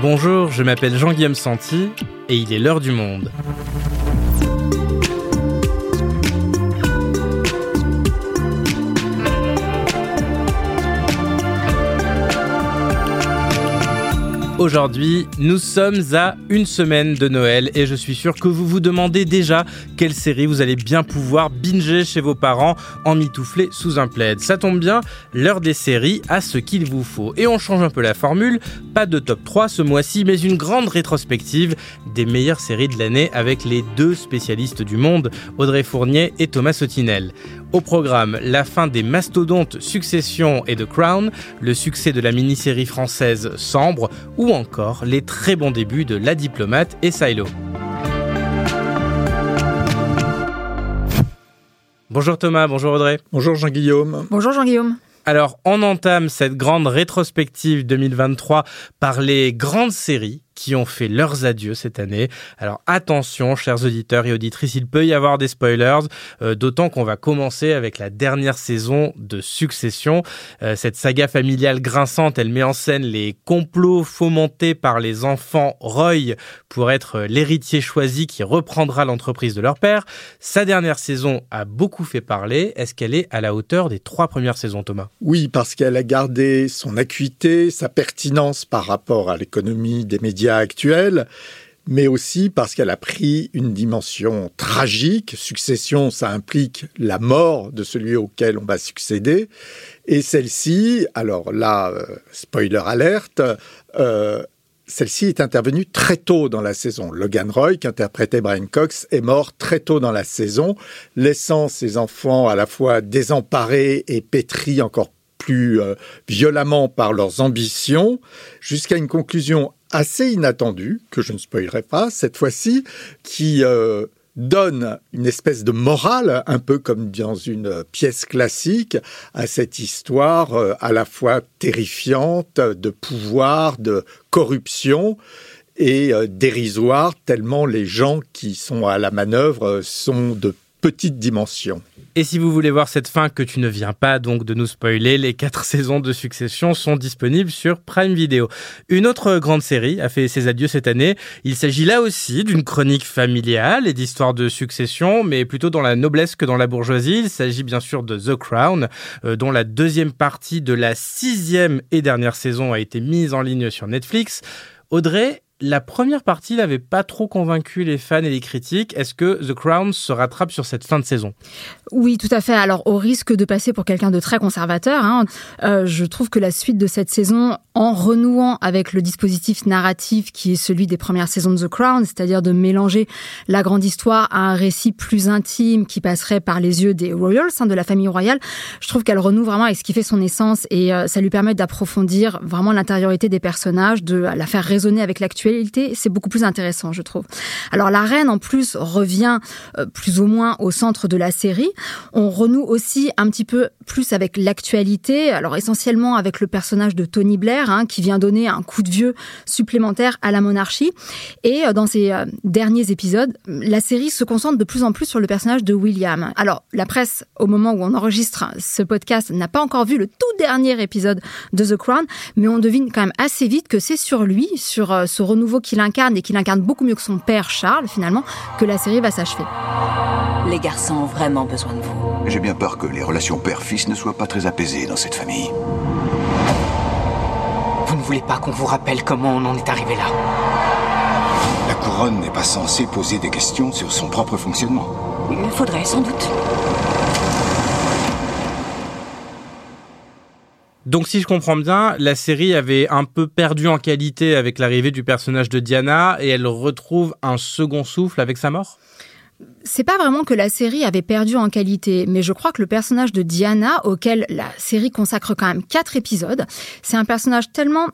Bonjour, je m'appelle Jean-Guillaume Santi et il est l'heure du monde. Aujourd'hui, nous sommes à une semaine de Noël et je suis sûr que vous vous demandez déjà quelle série vous allez bien pouvoir binger chez vos parents en mitouflé sous un plaid. Ça tombe bien, l'heure des séries a ce qu'il vous faut. Et on change un peu la formule, pas de top 3 ce mois-ci, mais une grande rétrospective des meilleures séries de l'année avec les deux spécialistes du monde, Audrey Fournier et Thomas Sotinel. Au programme, la fin des mastodontes Succession et The Crown, le succès de la mini-série française Sambre ou encore les très bons débuts de La Diplomate et Silo. Bonjour Thomas, bonjour Audrey. Bonjour Jean-Guillaume. Bonjour Jean-Guillaume. Alors, on entame cette grande rétrospective 2023 par les grandes séries qui ont fait leurs adieux cette année. Alors attention, chers auditeurs et auditrices, il peut y avoir des spoilers, euh, d'autant qu'on va commencer avec la dernière saison de Succession. Euh, cette saga familiale grinçante, elle met en scène les complots fomentés par les enfants Roy pour être l'héritier choisi qui reprendra l'entreprise de leur père. Sa dernière saison a beaucoup fait parler. Est-ce qu'elle est à la hauteur des trois premières saisons, Thomas? Oui, parce qu'elle a gardé son acuité, sa pertinence par rapport à l'économie des médias actuelle, mais aussi parce qu'elle a pris une dimension tragique. Succession, ça implique la mort de celui auquel on va succéder. Et celle-ci, alors là, euh, spoiler alerte, euh, celle-ci est intervenue très tôt dans la saison. Logan Roy, qui interprétait Brian Cox, est mort très tôt dans la saison, laissant ses enfants à la fois désemparés et pétris encore plus euh, violemment par leurs ambitions, jusqu'à une conclusion assez inattendue, que je ne spoilerai pas cette fois-ci, qui euh, donne une espèce de morale, un peu comme dans une pièce classique, à cette histoire euh, à la fois terrifiante de pouvoir, de corruption et dérisoire, tellement les gens qui sont à la manœuvre sont de petite dimension. Et si vous voulez voir cette fin que tu ne viens pas donc de nous spoiler, les quatre saisons de Succession sont disponibles sur Prime Video. Une autre grande série a fait ses adieux cette année. Il s'agit là aussi d'une chronique familiale et d'histoire de succession, mais plutôt dans la noblesse que dans la bourgeoisie. Il s'agit bien sûr de The Crown, euh, dont la deuxième partie de la sixième et dernière saison a été mise en ligne sur Netflix. Audrey, la première partie n'avait pas trop convaincu les fans et les critiques. Est-ce que The Crown se rattrape sur cette fin de saison? Oui, tout à fait. Alors, au risque de passer pour quelqu'un de très conservateur, hein, euh, je trouve que la suite de cette saison, en renouant avec le dispositif narratif qui est celui des premières saisons de The Crown, c'est-à-dire de mélanger la grande histoire à un récit plus intime qui passerait par les yeux des royals, hein, de la famille royale, je trouve qu'elle renoue vraiment avec ce qui fait son essence et euh, ça lui permet d'approfondir vraiment l'intériorité des personnages, de la faire résonner avec l'actualité c'est beaucoup plus intéressant, je trouve. Alors la reine, en plus, revient euh, plus ou moins au centre de la série. On renoue aussi un petit peu plus avec l'actualité, alors essentiellement avec le personnage de Tony Blair, hein, qui vient donner un coup de vieux supplémentaire à la monarchie. Et euh, dans ces euh, derniers épisodes, la série se concentre de plus en plus sur le personnage de William. Alors la presse, au moment où on enregistre ce podcast, n'a pas encore vu le tout dernier épisode de The Crown, mais on devine quand même assez vite que c'est sur lui, sur ce nouveau qu'il incarne et qu'il incarne beaucoup mieux que son père Charles finalement, que la série va s'achever. Les garçons ont vraiment besoin de vous. J'ai bien peur que les relations père-fils ne soient pas très apaisées dans cette famille. Voulez pas qu'on vous rappelle comment on en est arrivé là La couronne n'est pas censée poser des questions sur son propre fonctionnement. Il faudrait sans doute. Donc si je comprends bien, la série avait un peu perdu en qualité avec l'arrivée du personnage de Diana et elle retrouve un second souffle avec sa mort? C'est pas vraiment que la série avait perdu en qualité, mais je crois que le personnage de Diana, auquel la série consacre quand même quatre épisodes, c'est un personnage tellement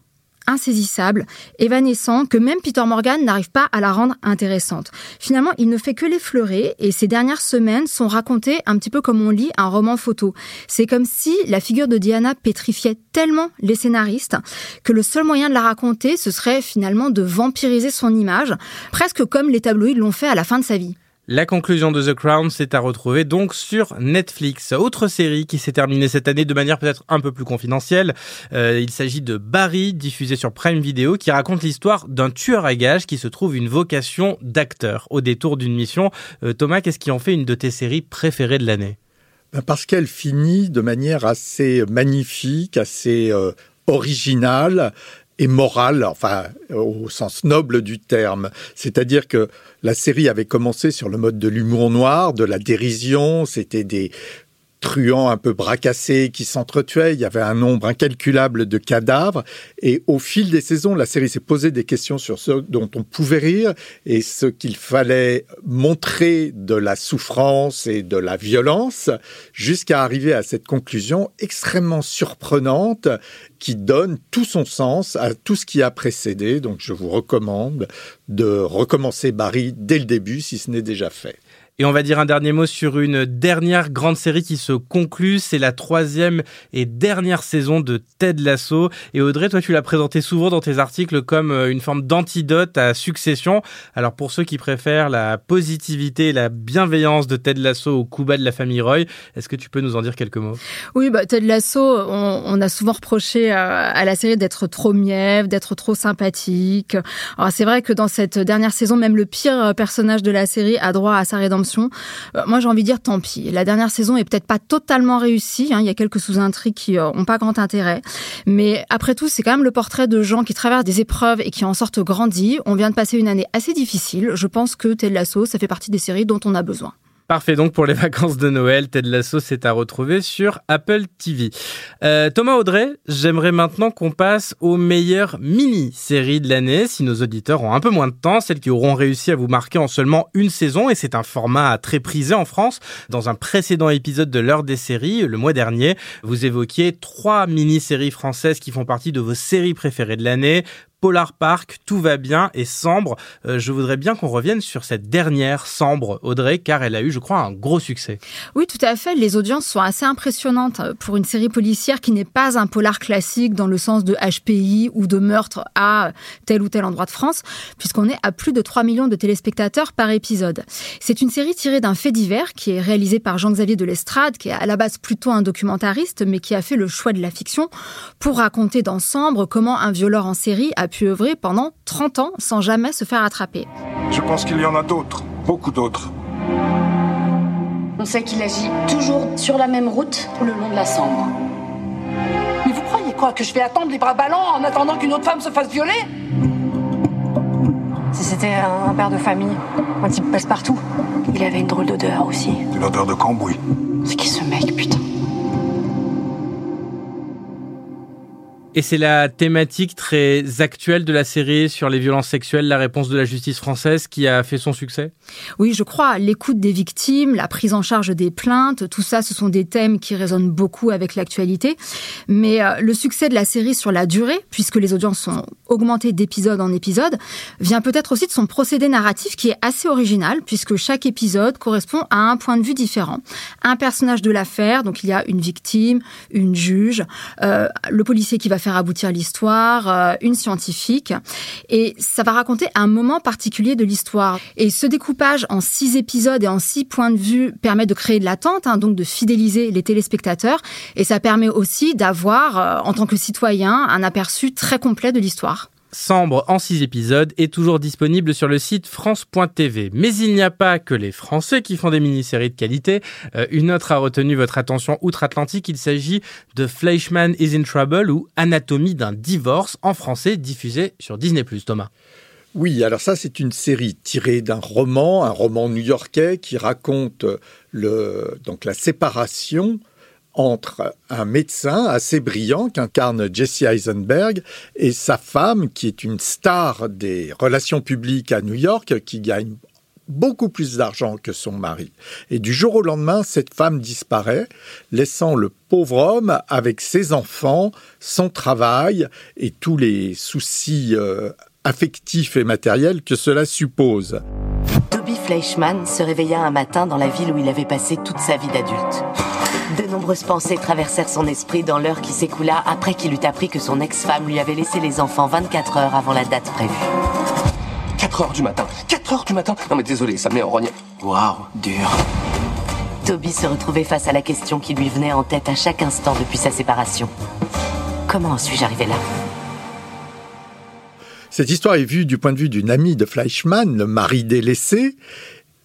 insaisissable, évanescent, que même Peter Morgan n'arrive pas à la rendre intéressante. Finalement, il ne fait que l'effleurer et ces dernières semaines sont racontées un petit peu comme on lit un roman photo. C'est comme si la figure de Diana pétrifiait tellement les scénaristes que le seul moyen de la raconter, ce serait finalement de vampiriser son image, presque comme les tabloïds l'ont fait à la fin de sa vie. La conclusion de The Crown, c'est à retrouver donc sur Netflix. Autre série qui s'est terminée cette année de manière peut-être un peu plus confidentielle. Euh, il s'agit de Barry, diffusé sur Prime Video, qui raconte l'histoire d'un tueur à gages qui se trouve une vocation d'acteur au détour d'une mission. Euh, Thomas, qu'est-ce qui en fait une de tes séries préférées de l'année? Ben, Parce qu'elle finit de manière assez magnifique, assez euh, originale et morale, enfin au sens noble du terme. C'est-à-dire que la série avait commencé sur le mode de l'humour noir, de la dérision, c'était des truands un peu bracassés qui s'entretuaient. Il y avait un nombre incalculable de cadavres. Et au fil des saisons, la série s'est posé des questions sur ce dont on pouvait rire et ce qu'il fallait montrer de la souffrance et de la violence jusqu'à arriver à cette conclusion extrêmement surprenante qui donne tout son sens à tout ce qui a précédé. Donc je vous recommande de recommencer Barry dès le début si ce n'est déjà fait. Et on va dire un dernier mot sur une dernière grande série qui se conclut. C'est la troisième et dernière saison de Ted Lasso. Et Audrey, toi, tu l'as présenté souvent dans tes articles comme euh, une forme d'antidote à Succession. Alors pour ceux qui préfèrent la positivité et la bienveillance de Ted Lasso au coup bas de la famille Roy, est-ce que tu peux nous en dire quelques mots? Oui, bah, Ted Lasso, on, a souvent reproché à, à la série d'être trop mièvre, d'être trop sympathique. Alors c'est vrai que dans cette dernière saison, même le pire personnage de la série a droit à sa rédemption euh, moi, j'ai envie de dire tant pis. La dernière saison est peut-être pas totalement réussie. Hein. Il y a quelques sous-intrigues qui n'ont euh, pas grand intérêt. Mais après tout, c'est quand même le portrait de gens qui traversent des épreuves et qui en sortent grandis. On vient de passer une année assez difficile. Je pense que Ted Lasso, ça fait partie des séries dont on a besoin. Parfait donc pour les vacances de Noël. Ted Lasso c'est à retrouver sur Apple TV. Euh, Thomas Audrey, j'aimerais maintenant qu'on passe aux meilleures mini-séries de l'année. Si nos auditeurs ont un peu moins de temps, celles qui auront réussi à vous marquer en seulement une saison, et c'est un format très prisé en France. Dans un précédent épisode de l'heure des séries, le mois dernier, vous évoquiez trois mini-séries françaises qui font partie de vos séries préférées de l'année. Polar Park, Tout va bien et Sambre. Euh, je voudrais bien qu'on revienne sur cette dernière Sambre, Audrey, car elle a eu, je crois, un gros succès. Oui, tout à fait. Les audiences sont assez impressionnantes pour une série policière qui n'est pas un polar classique dans le sens de HPI ou de meurtre à tel ou tel endroit de France, puisqu'on est à plus de 3 millions de téléspectateurs par épisode. C'est une série tirée d'un fait divers qui est réalisé par Jean-Xavier de Lestrade, qui est à la base plutôt un documentariste, mais qui a fait le choix de la fiction pour raconter dans Sambre comment un violeur en série a pu œuvrer pendant 30 ans sans jamais se faire attraper. Je pense qu'il y en a d'autres, beaucoup d'autres. On sait qu'il agit toujours sur la même route le long de la Sambre. Mais vous croyez quoi Que je vais attendre les bras ballants en attendant qu'une autre femme se fasse violer? Si c'était un père de famille, un type passe-partout. Il avait une drôle d'odeur aussi. Une odeur de cambouis. C'est qui ce mec, putain? Et c'est la thématique très actuelle de la série sur les violences sexuelles, la réponse de la justice française qui a fait son succès Oui, je crois. L'écoute des victimes, la prise en charge des plaintes, tout ça, ce sont des thèmes qui résonnent beaucoup avec l'actualité. Mais euh, le succès de la série sur la durée, puisque les audiences sont augmentées d'épisode en épisode, vient peut-être aussi de son procédé narratif qui est assez original, puisque chaque épisode correspond à un point de vue différent. Un personnage de l'affaire, donc il y a une victime, une juge, euh, le policier qui va faire aboutir l'histoire, euh, une scientifique. Et ça va raconter un moment particulier de l'histoire. Et ce découpage en six épisodes et en six points de vue permet de créer de l'attente, hein, donc de fidéliser les téléspectateurs. Et ça permet aussi d'avoir, euh, en tant que citoyen, un aperçu très complet de l'histoire. Sambre en six épisodes est toujours disponible sur le site France.tv. Mais il n'y a pas que les Français qui font des mini-séries de qualité. Euh, une autre a retenu votre attention outre-Atlantique. Il s'agit de Fleischman is in Trouble ou Anatomie d'un divorce en français diffusé sur Disney+. Thomas. Oui, alors ça c'est une série tirée d'un roman, un roman new-yorkais qui raconte donc la séparation entre un médecin assez brillant qu'incarne Jesse Eisenberg et sa femme qui est une star des relations publiques à New York qui gagne beaucoup plus d'argent que son mari. Et du jour au lendemain, cette femme disparaît, laissant le pauvre homme avec ses enfants, son travail et tous les soucis euh, affectifs et matériels que cela suppose. Toby Fleischman se réveilla un matin dans la ville où il avait passé toute sa vie d'adulte. De nombreuses pensées traversèrent son esprit dans l'heure qui s'écoula après qu'il eut appris que son ex-femme lui avait laissé les enfants 24 heures avant la date prévue. 4 heures du matin 4 heures du matin Non mais désolé, ça met en rogne. Waouh, dur. Toby se retrouvait face à la question qui lui venait en tête à chaque instant depuis sa séparation. Comment suis-je arrivé là? Cette histoire est vue du point de vue d'une amie de Fleischmann, le mari délaissé.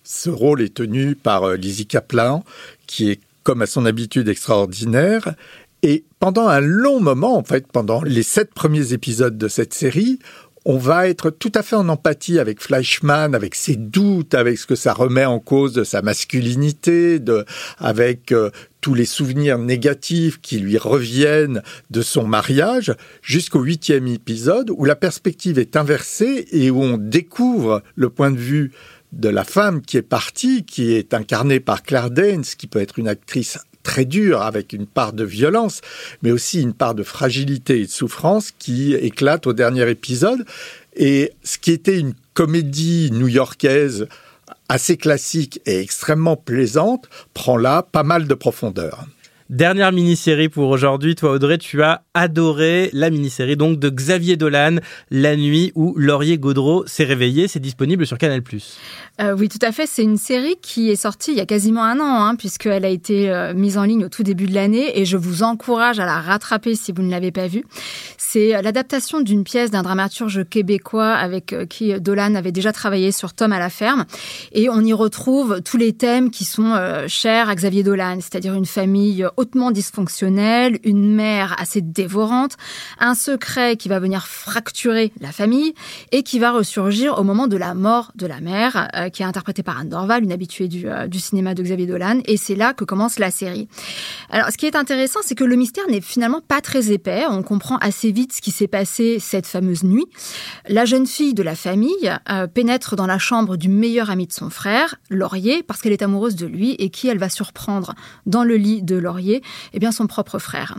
Ce rôle est tenu par euh, Lizzie Kaplan, qui est, comme à son habitude, extraordinaire. Et pendant un long moment, en fait, pendant les sept premiers épisodes de cette série, on va être tout à fait en empathie avec Fleischmann, avec ses doutes, avec ce que ça remet en cause de sa masculinité, de, avec euh, tous les souvenirs négatifs qui lui reviennent de son mariage, jusqu'au huitième épisode où la perspective est inversée et où on découvre le point de vue de la femme qui est partie, qui est incarnée par Claire Danes, qui peut être une actrice très dure, avec une part de violence, mais aussi une part de fragilité et de souffrance qui éclate au dernier épisode. Et ce qui était une comédie new-yorkaise assez classique et extrêmement plaisante prend là pas mal de profondeur. Dernière mini-série pour aujourd'hui. Toi, Audrey, tu as adoré la mini-série donc de Xavier Dolan, La nuit où Laurier Gaudreau s'est réveillé. C'est disponible sur Canal+. Euh, oui, tout à fait. C'est une série qui est sortie il y a quasiment un an, hein, puisqu'elle a été euh, mise en ligne au tout début de l'année, et je vous encourage à la rattraper si vous ne l'avez pas vue. C'est euh, l'adaptation d'une pièce d'un dramaturge québécois avec qui Dolan avait déjà travaillé sur Tom à la ferme, et on y retrouve tous les thèmes qui sont chers à Xavier Dolan, c'est-à-dire une famille hautement dysfonctionnelle, une mère assez dévorante, un secret qui va venir fracturer la famille et qui va ressurgir au moment de la mort de la mère, euh, qui est interprétée par Anne Dorval, une habituée du, euh, du cinéma de Xavier Dolan, et c'est là que commence la série. Alors, ce qui est intéressant, c'est que le mystère n'est finalement pas très épais. On comprend assez vite ce qui s'est passé cette fameuse nuit. La jeune fille de la famille euh, pénètre dans la chambre du meilleur ami de son frère, Laurier, parce qu'elle est amoureuse de lui et qui elle va surprendre dans le lit de Laurier, eh bien son propre frère.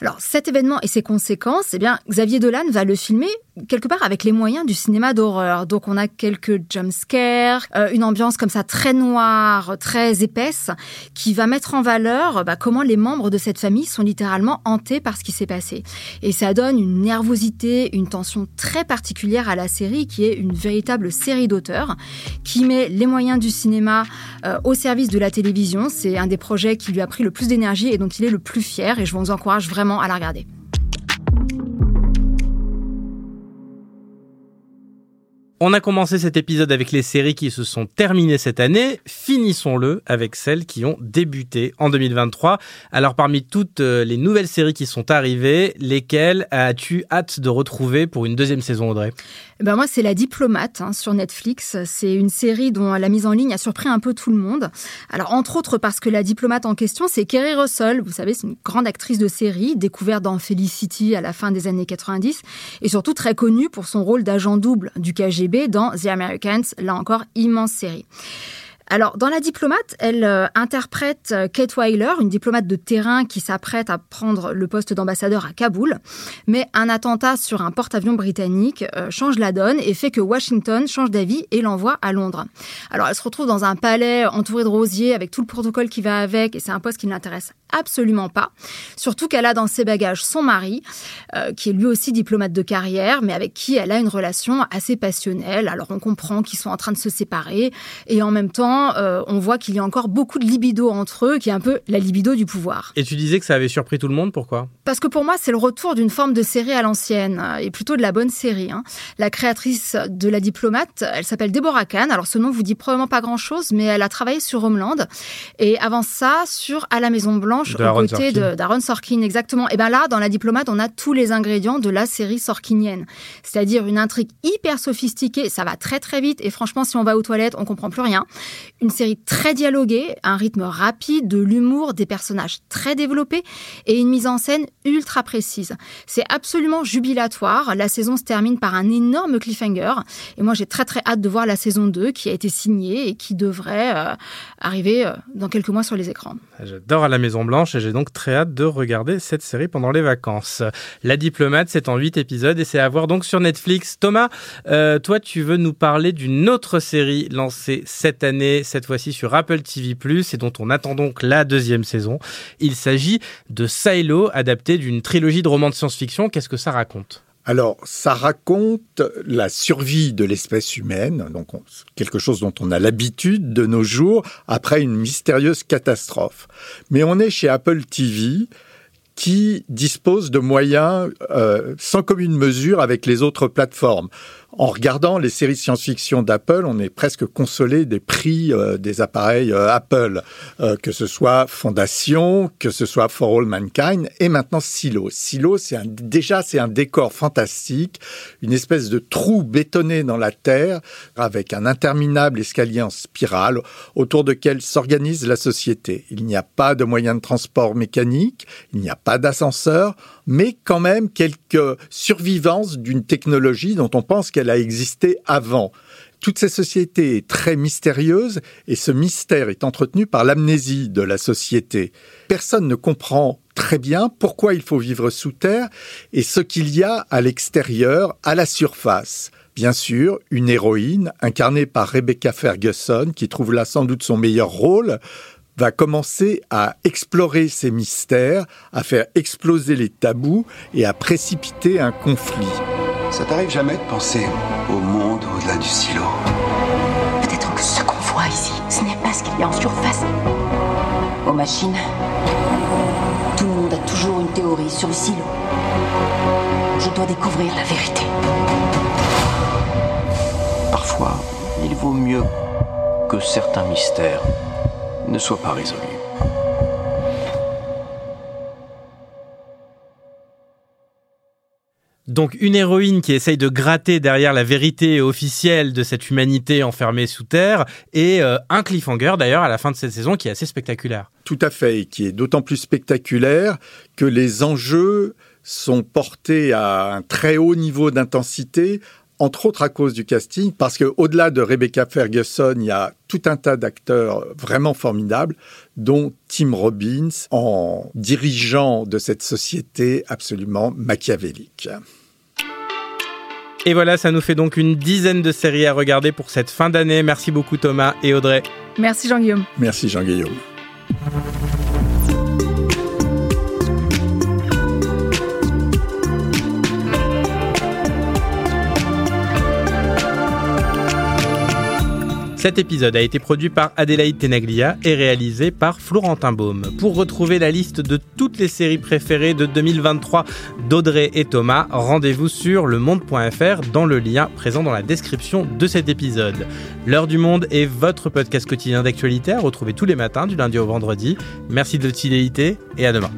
Alors, cet événement et ses conséquences, eh bien Xavier Dolan va le filmer quelque part avec les moyens du cinéma d'horreur. Donc on a quelques jumpscares, euh, une ambiance comme ça très noire, très épaisse, qui va mettre en valeur bah, comment les membres de cette famille sont littéralement hantés par ce qui s'est passé. Et ça donne une nervosité, une tension très particulière à la série, qui est une véritable série d'auteurs, qui met les moyens du cinéma euh, au service de la télévision. C'est un des projets qui lui a pris le plus d'énergie et dont il est le plus fier, et je vous encourage vraiment à la regarder. On a commencé cet épisode avec les séries qui se sont terminées cette année. Finissons-le avec celles qui ont débuté en 2023. Alors parmi toutes euh, les nouvelles séries qui sont arrivées, lesquelles as-tu hâte de retrouver pour une deuxième saison, Audrey? Ben moi, c'est La Diplomate hein, sur Netflix. C'est une série dont la mise en ligne a surpris un peu tout le monde. Alors, entre autres, parce que la diplomate en question, c'est Kerry Russell. Vous savez, c'est une grande actrice de série, découverte dans Felicity à la fin des années 90, et surtout très connue pour son rôle d'agent double du KGB dans The Americans, là encore, immense série. Alors, dans La diplomate, elle euh, interprète euh, Kate Weiler, une diplomate de terrain qui s'apprête à prendre le poste d'ambassadeur à Kaboul. Mais un attentat sur un porte-avions britannique euh, change la donne et fait que Washington change d'avis et l'envoie à Londres. Alors, elle se retrouve dans un palais entouré de rosiers avec tout le protocole qui va avec et c'est un poste qui ne l'intéresse absolument pas. Surtout qu'elle a dans ses bagages son mari, qui est lui aussi diplomate de carrière, mais avec qui elle a une relation assez passionnelle. Alors, on comprend qu'ils sont en train de se séparer et en même temps, euh, on voit qu'il y a encore beaucoup de libido entre eux, qui est un peu la libido du pouvoir. Et tu disais que ça avait surpris tout le monde, pourquoi? Parce que pour moi, c'est le retour d'une forme de série à l'ancienne, euh, et plutôt de la bonne série. Hein. La créatrice de La Diplomate, elle s'appelle Deborah Kahn. Alors ce nom vous dit probablement pas grand-chose, mais elle a travaillé sur Homeland, et avant ça, sur À la Maison Blanche, aux côtés d'Aaron Sorkin, exactement. Et bien là, dans La Diplomate, on a tous les ingrédients de la série sorkinienne. C'est-à-dire une intrigue hyper sophistiquée, ça va très très vite, et franchement, si on va aux toilettes, on comprend plus rien une série très dialoguée, un rythme rapide, de l'humour, des personnages très développés et une mise en scène ultra précise. C'est absolument jubilatoire. La saison se termine par un énorme cliffhanger. Et moi, j'ai très très hâte de voir la saison 2 qui a été signée et qui devrait euh, arriver euh, dans quelques mois sur les écrans. J'adore à la Maison Blanche et j'ai donc très hâte de regarder cette série pendant les vacances. La diplomate, c'est en 8 épisodes et c'est à voir donc sur Netflix. Thomas, euh, toi, tu veux nous parler d'une autre série lancée cette année cette fois-ci sur Apple TV+, et dont on attend donc la deuxième saison. Il s'agit de Silo, adapté d'une trilogie de romans de science-fiction. Qu'est-ce que ça raconte? Alors, ça raconte la survie de l'espèce humaine, donc quelque chose dont on a l'habitude de nos jours, après une mystérieuse catastrophe. Mais on est chez Apple TV, qui dispose de moyens euh, sans commune mesure avec les autres plateformes en regardant les séries science-fiction d'Apple, on est presque consolé des prix euh, des appareils euh, Apple, euh, que ce soit Fondation, que ce soit For All Mankind, et maintenant Silo. Silo, c'est déjà c'est un décor fantastique, une espèce de trou bétonné dans la terre avec un interminable escalier en spirale autour duquel s'organise la société. Il n'y a pas de moyens de transport mécanique, il n'y a pas d'ascenseur, mais quand même quelques survivances d'une technologie dont on pense qu'elle a existé avant. Toute cette société est très mystérieuse et ce mystère est entretenu par l'amnésie de la société. Personne ne comprend très bien pourquoi il faut vivre sous terre et ce qu'il y a à l'extérieur, à la surface. Bien sûr, une héroïne incarnée par Rebecca Ferguson qui trouve là sans doute son meilleur rôle va commencer à explorer ces mystères, à faire exploser les tabous et à précipiter un conflit. Ça t'arrive jamais de penser au monde au-delà du silo? Peut-être que ce qu'on voit ici, ce n'est pas ce qu'il y a en surface. Aux machines, tout le monde a toujours une théorie sur le silo. Je dois découvrir la vérité. Parfois, il vaut mieux que certains mystères ne soit pas résolu. Donc une héroïne qui essaye de gratter derrière la vérité officielle de cette humanité enfermée sous terre et euh, un cliffhanger d'ailleurs à la fin de cette saison qui est assez spectaculaire. Tout à fait, et qui est d'autant plus spectaculaire que les enjeux sont portés à un très haut niveau d'intensité entre autres à cause du casting, parce que au-delà de Rebecca Ferguson, il y a tout un tas d'acteurs vraiment formidables, dont Tim Robbins, en dirigeant de cette société absolument machiavélique. Et voilà, ça nous fait donc une dizaine de séries à regarder pour cette fin d'année. Merci beaucoup Thomas et Audrey. Merci Jean-Guillaume. Merci Jean-Guillaume. Cet épisode a été produit par Adélaïde Tenaglia et réalisé par Florentin Baume. Pour retrouver la liste de toutes les séries préférées de 2023 d'Audrey et Thomas, rendez-vous sur lemonde.fr dans le lien présent dans la description de cet épisode. L'heure du monde est votre podcast quotidien d'actualité à retrouver tous les matins du lundi au vendredi. Merci de fidélité et à demain.